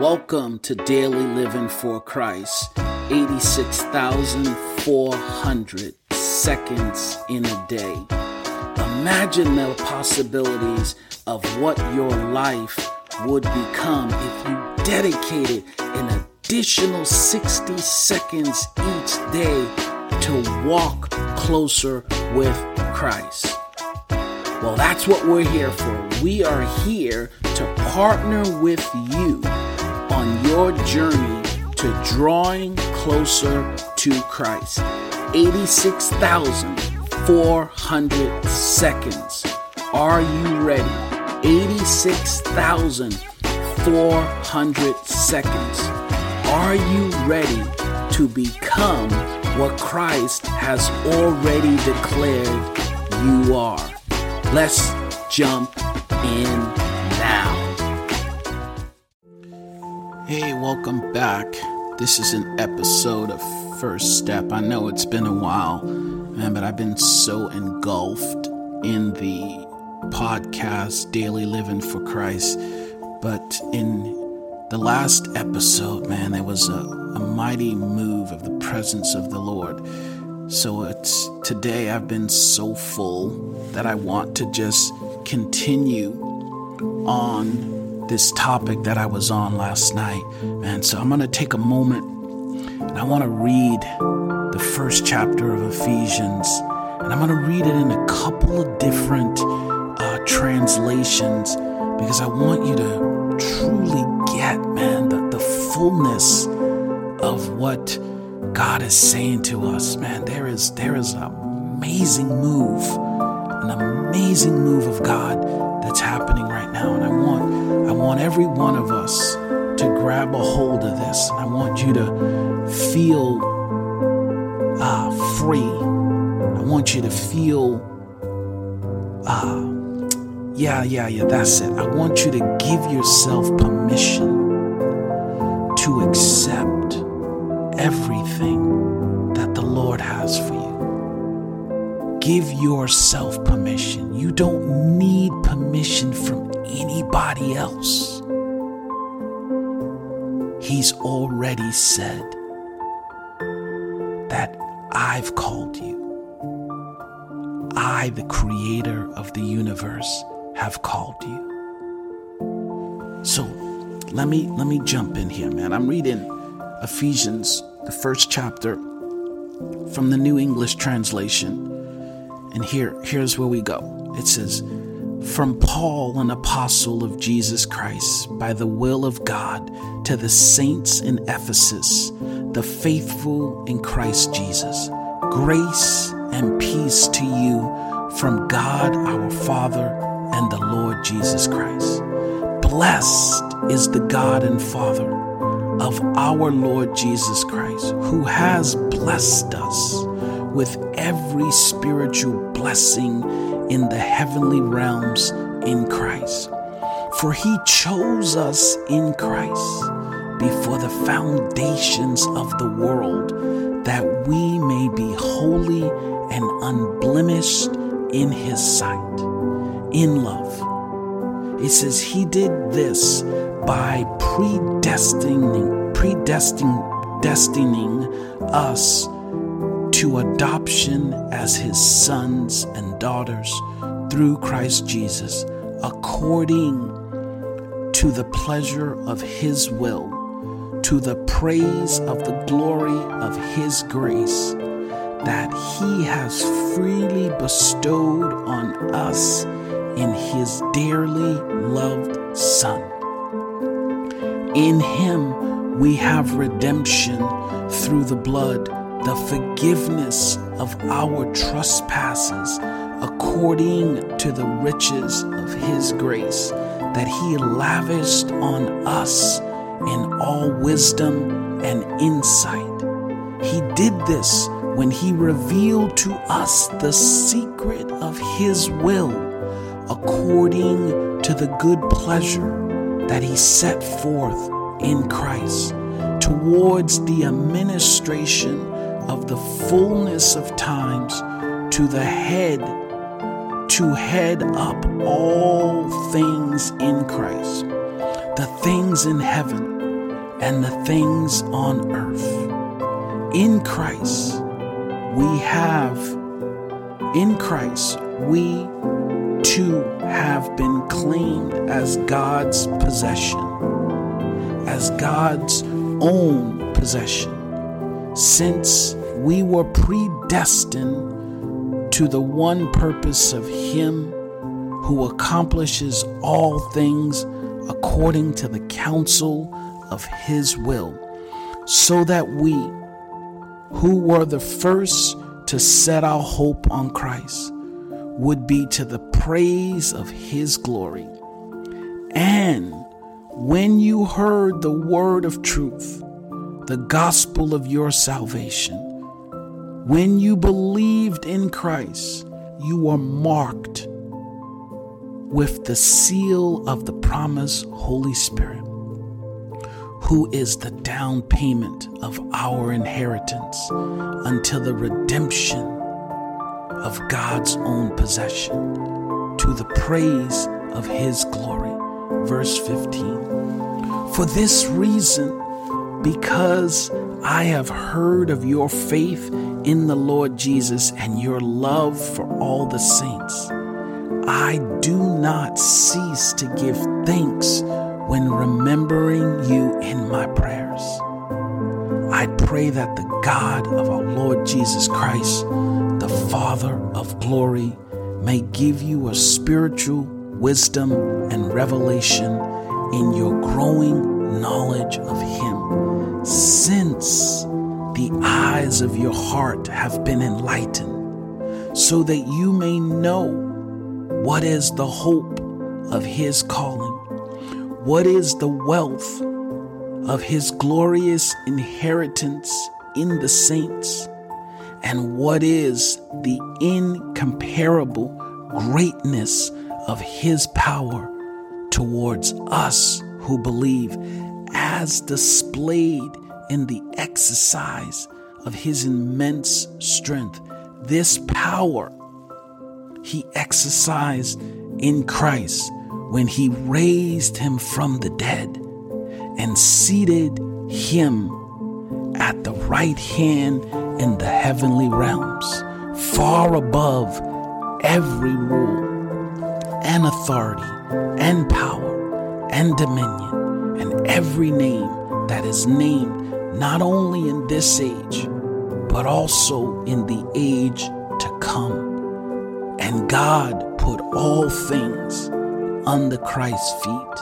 Welcome to Daily Living for Christ. 86,400 seconds in a day. Imagine the possibilities of what your life would become if you dedicated an additional 60 seconds each day to walk closer with Christ. Well, that's what we're here for. We are here to partner with you on your journey to drawing closer to Christ. 86,400 seconds. Are you ready? 86,400 seconds. Are you ready to become what Christ has already declared you are? Let's jump in Hey, welcome back. This is an episode of First Step. I know it's been a while, man, but I've been so engulfed in the podcast Daily Living for Christ. But in the last episode, man, there was a, a mighty move of the presence of the Lord. So it's today I've been so full that I want to just continue on this topic that I was on last night. And so I'm going to take a moment and I want to read the first chapter of Ephesians. And I'm going to read it in a couple of different uh, translations because I want you to truly get, man, the, the fullness of what God is saying to us, man, there is there is an amazing move, an amazing move of God want every one of us to grab a hold of this. I want you to feel uh, free. I want you to feel uh, yeah, yeah, yeah, that's it. I want you to give yourself permission to accept everything that the Lord has for you. Give yourself permission. You don't need permission from anybody else. He's already said that I've called you. I, the creator of the universe, have called you. So let me let me jump in here, man. I'm reading Ephesians, the first chapter, from the New English Translation. And here, here's where we go. It says, From Paul, an apostle of Jesus Christ, by the will of God, to the saints in Ephesus, the faithful in Christ Jesus, grace and peace to you from God our Father and the Lord Jesus Christ. Blessed is the God and Father of our Lord Jesus Christ, who has blessed us with every spiritual blessing in the heavenly realms in Christ. For he chose us in Christ before the foundations of the world that we may be holy and unblemished in his sight, in love. It says he did this by predestining, predestining, destining us to adoption as his sons and daughters through Christ Jesus, according to the pleasure of his will, to the praise of the glory of his grace that he has freely bestowed on us in his dearly loved Son. In him we have redemption through the blood, the forgiveness of our trespasses, according to the riches of his grace that he lavished on us in all wisdom and insight. He did this when he revealed to us the secret of his will, according to the good pleasure that he set forth in Christ towards the administration of the fullness of times to the head to head up all things in Christ, the things in heaven and the things on earth. In Christ, we have, in Christ, we too have been claimed as God's possession, as God's own possession, since we were predestined to the one purpose of Him who accomplishes all things according to the counsel of His will, so that we, who were the first to set our hope on Christ, would be to the praise of His glory. And when you heard the word of truth, the gospel of your salvation, when you believed in Christ, you were marked with the seal of the promise, Holy Spirit, who is the down payment of our inheritance until the redemption of God's own possession to the praise of His glory. Verse 15. For this reason, because I have heard of your faith in the Lord Jesus and your love for all the saints. I do not cease to give thanks when remembering you in my prayers. I pray that the God of our Lord Jesus Christ, the Father of glory, may give you a spiritual wisdom and revelation in your growing knowledge of Him, since the eyes of your heart have been enlightened, so that you may know what is the hope of His calling, what is the wealth of His glorious inheritance in the saints, and what is the incomparable greatness of His power towards us who believe, as displayed in the exercise of his immense strength. This power he exercised in Christ when he raised him from the dead and seated him at the right hand in the heavenly realms, far above every rule and authority and power and dominion every name that is named not only in this age, but also in the age to come. And God put all things under Christ's feet,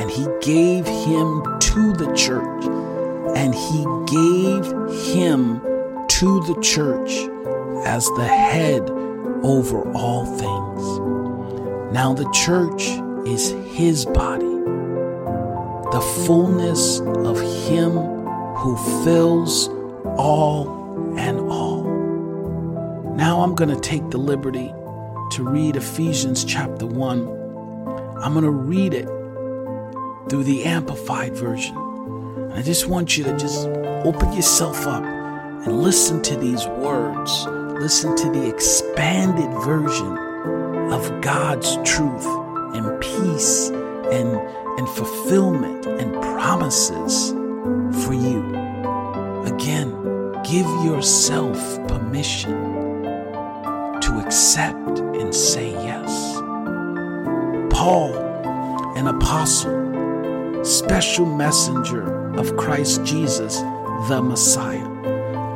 and He gave Him to the church, and He gave Him to the church as the head over all things. Now, the church is His body, the fullness of Him who fills all and all. Now I'm going to take the liberty to read Ephesians chapter 1. I'm going to read it through the Amplified Version. And I just want you to just open yourself up and listen to these words. Listen to the expanded version of God's truth and peace and, and fulfillment and promises for you. Again, give yourself permission to accept and say yes. Paul, an apostle, special messenger of Christ Jesus, the Messiah,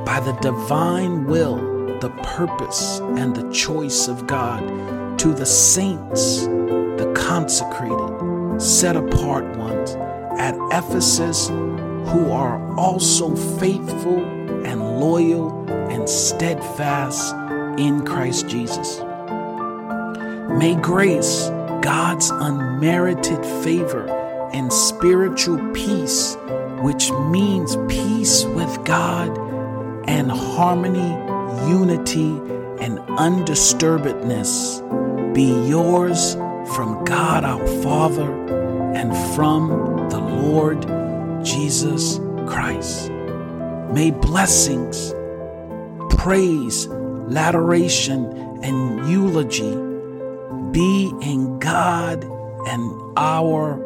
by the divine will, the purpose, and the choice of God, to the saints, the consecrated, set apart ones at Ephesus who are also faithful and loyal and steadfast in Christ Jesus. May grace, God's unmerited favor, and spiritual peace, which means peace with God and harmony, unity, and undisturbedness, be yours from God our Father and from the Lord Jesus Christ. May blessings, praise, laudation, and eulogy be in God and our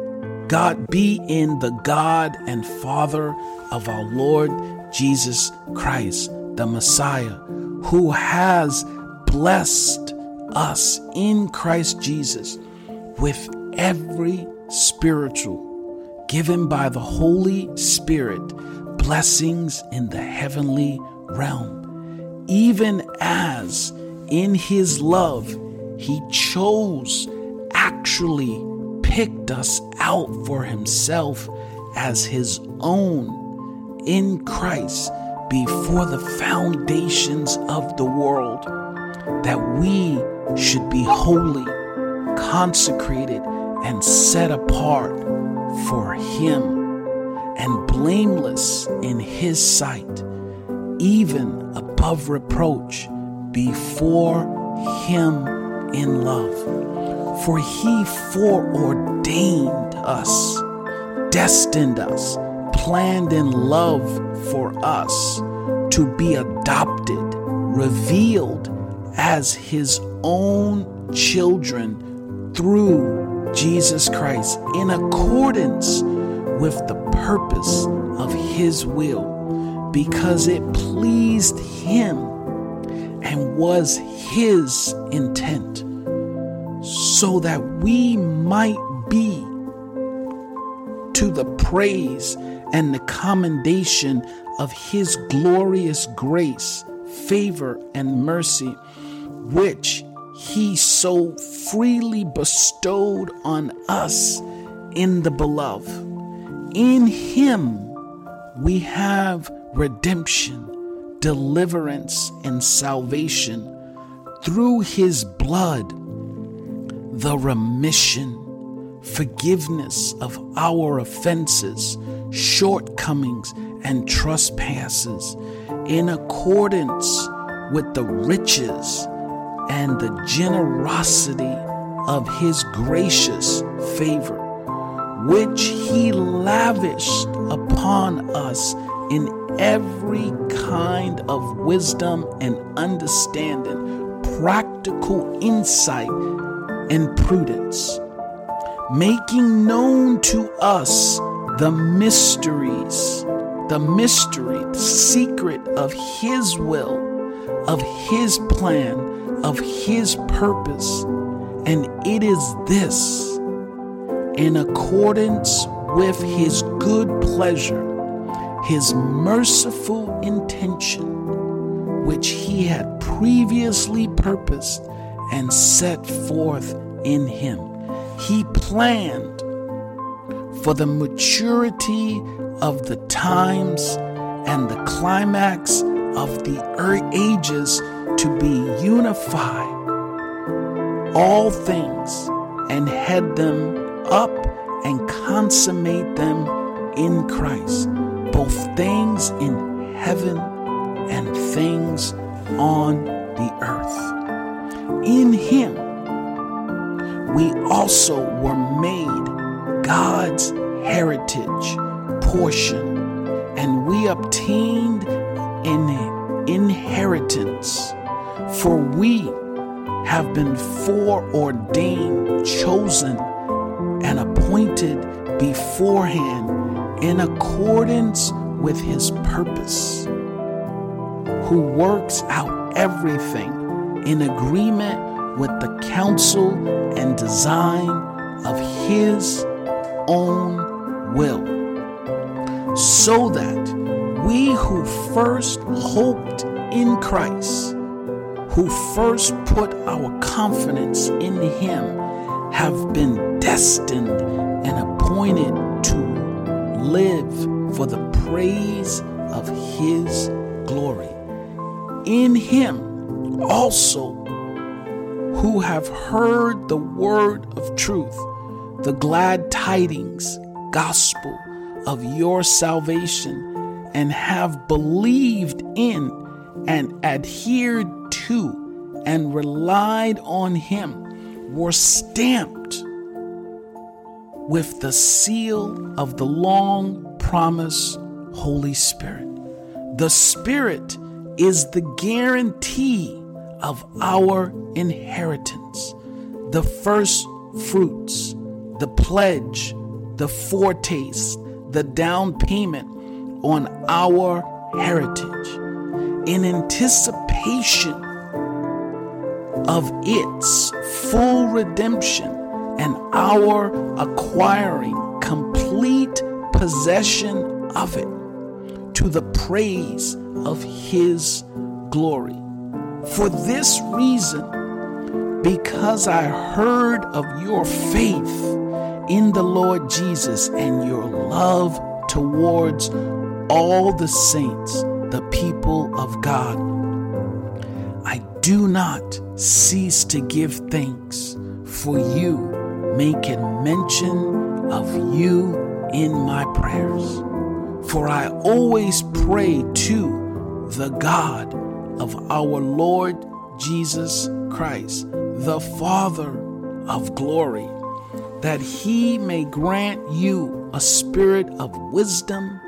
God be in the God and Father of our Lord Jesus Christ, the Messiah, who has blessed us in Christ Jesus with every spiritual given by the Holy Spirit blessings in the heavenly realm, even as in his love he chose, actually picked us out for himself as his own in Christ before the foundations of the world, that we should be holy, consecrated, and set apart for Him and blameless in His sight, even above reproach before Him in love. For He foreordained us, destined us, planned in love for us to be adopted, revealed as His own children through Jesus Christ in accordance with the purpose of His will, because it pleased Him and was His intent, so that we might be to the praise and the commendation of his glorious grace, favor, and mercy, which he so freely bestowed on us in the beloved. In him we have redemption, deliverance, and salvation through his blood, the remission, forgiveness of our offenses shortcomings, and trespasses in accordance with the riches and the generosity of his gracious favor, which he lavished upon us in every kind of wisdom and understanding, practical insight and prudence, making known to us the mysteries, the mystery, the secret of His will, of His plan, of His purpose. And it is this, in accordance with His good pleasure, His merciful intention, which He had previously purposed and set forth in Him. He planned for the maturity of the times and the climax of the er-, ages to be unified all things and head them up and consummate them in Christ, both things in heaven and things on the earth. In Him, we also were made God's heritage portion, and we obtained an inheritance. For we have been foreordained, chosen, and appointed beforehand in accordance with his purpose, who works out everything in agreement with the counsel and design of his own will, so that we who first hoped in Christ, who first put our confidence in Him, have been destined and appointed to live for the praise of His glory. In Him also, who have heard the word of truth the glad tidings, gospel of your salvation, and have believed in and adhered to and relied on Him were stamped with the seal of the long promised Holy Spirit. The Spirit is the guarantee of our inheritance, the first fruits the pledge the foretaste, the down payment on our heritage in anticipation of its full redemption and our acquiring complete possession of it to the praise of His glory. For this reason, because I heard of your faith in the Lord Jesus and your love towards all the saints, the people of God, I do not cease to give thanks for you, making mention of you in my prayers. For I always pray to the God of our Lord Jesus Christ, the Father of glory, that he may grant you a spirit of wisdom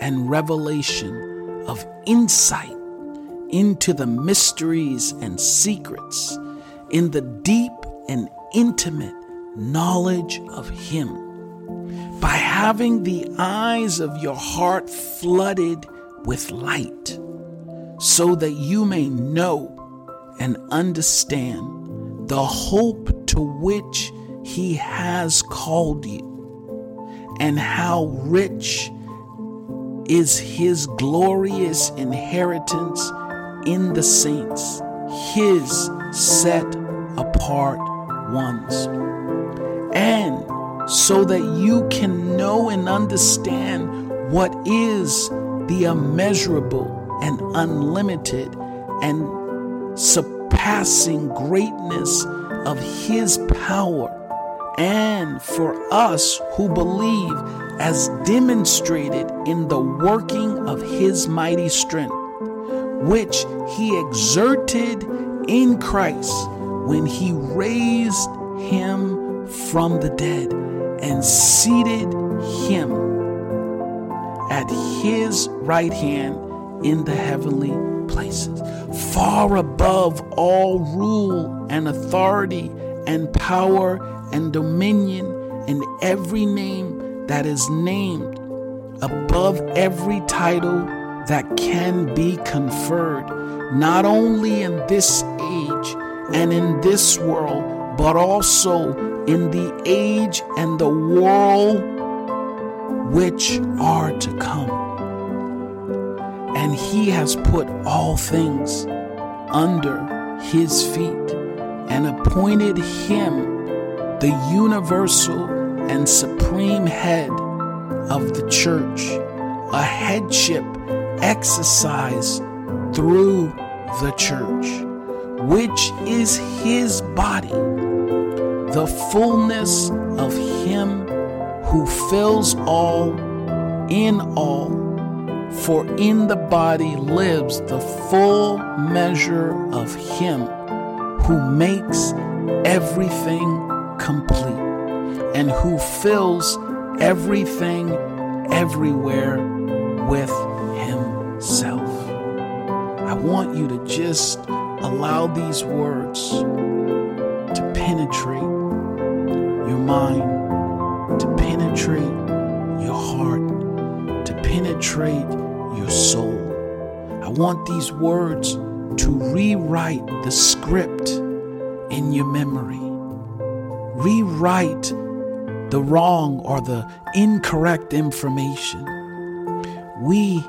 and revelation of insight into the mysteries and secrets, in the deep and intimate knowledge of Him. By having the eyes of your heart flooded with light, so that you may know and understand the hope to which He has called you, and how rich is His glorious inheritance in the saints, His set apart ones. And so that you can know and understand what is the immeasurable and unlimited and surpassing greatness of His power, and for us who believe, as demonstrated in the working of His mighty strength, which He exerted in Christ when He raised Him from the dead and seated him at his right hand in the heavenly places, far above all rule and authority and power and dominion and every name that is named, above every title that can be conferred, not only in this age and in this world, but also in the age and the world which are to come. And he has put all things under his feet and appointed him the universal and supreme head of the church, a headship exercised through the church, which is his body the fullness of Him who fills all in all. For in the body lives the full measure of Him who makes everything complete and who fills everything everywhere with Himself. I want you to just allow these words to penetrate your mind, to penetrate your heart, to penetrate your soul. I want these words to rewrite the script in your memory. Rewrite the wrong or the incorrect information. We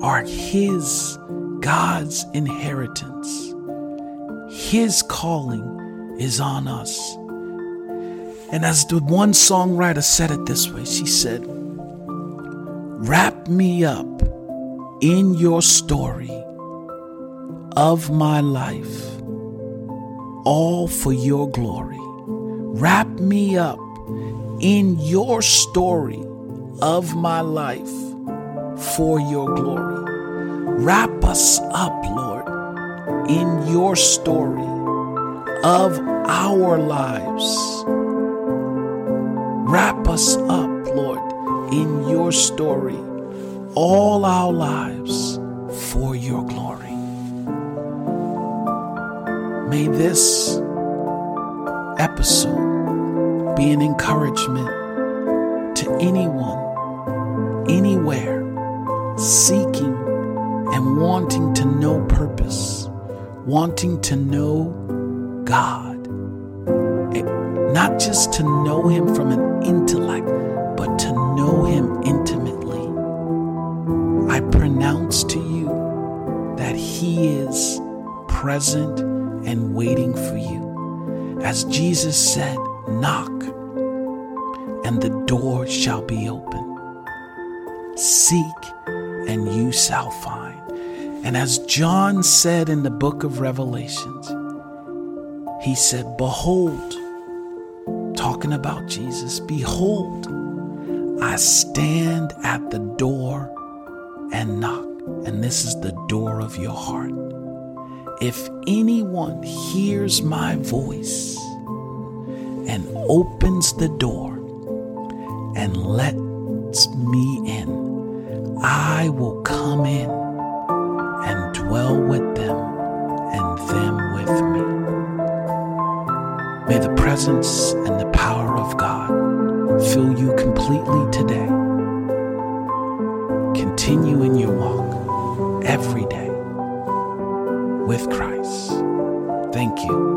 are His, God's inheritance. His calling is on us. And as the one songwriter said it this way, she said, Wrap me up in your story of my life, all for your glory. Wrap me up in your story of my life for your glory. Wrap us up, Lord, in your story of our lives Wrap us up, Lord, in your story, all our lives for your glory. May this episode be an encouragement to anyone, anywhere, seeking and wanting to know purpose, wanting to know God. Not just to know Him from an intellect, but to know Him intimately. I pronounce to you that He is present and waiting for you. As Jesus said, knock, and the door shall be open. Seek, and you shall find. And as John said in the book of Revelations, he said, Behold, talking about Jesus, behold, I stand at the door and knock. And this is the door of your heart. If anyone hears my voice and opens the door and lets me in, I will come in and dwell with them and them with me. May the presence and the power of God fill you completely today. Continue in your walk every day with Christ. Thank you.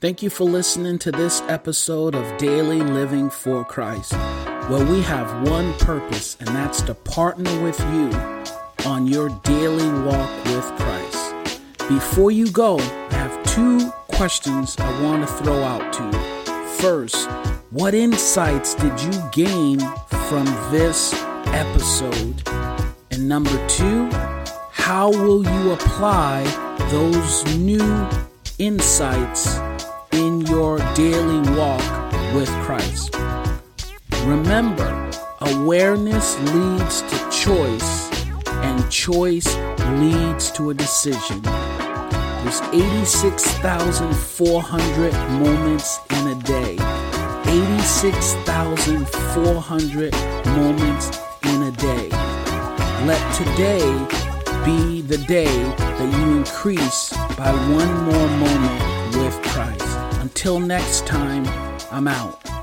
Thank you for listening to this episode of Daily Living for Christ, where we have one purpose, and that's to partner with you on your daily walk with Christ. Before you go, I have two questions I want to throw out to you. First, what insights did you gain from this episode? And number two, how will you apply those new insights in your daily walk with Christ. Remember, awareness leads to choice, and choice leads to a decision. There's 86,400 moments in a day. 86,400 moments in a day. Let today be the day that you increase by one more moment with Christ. Until next time, I'm out.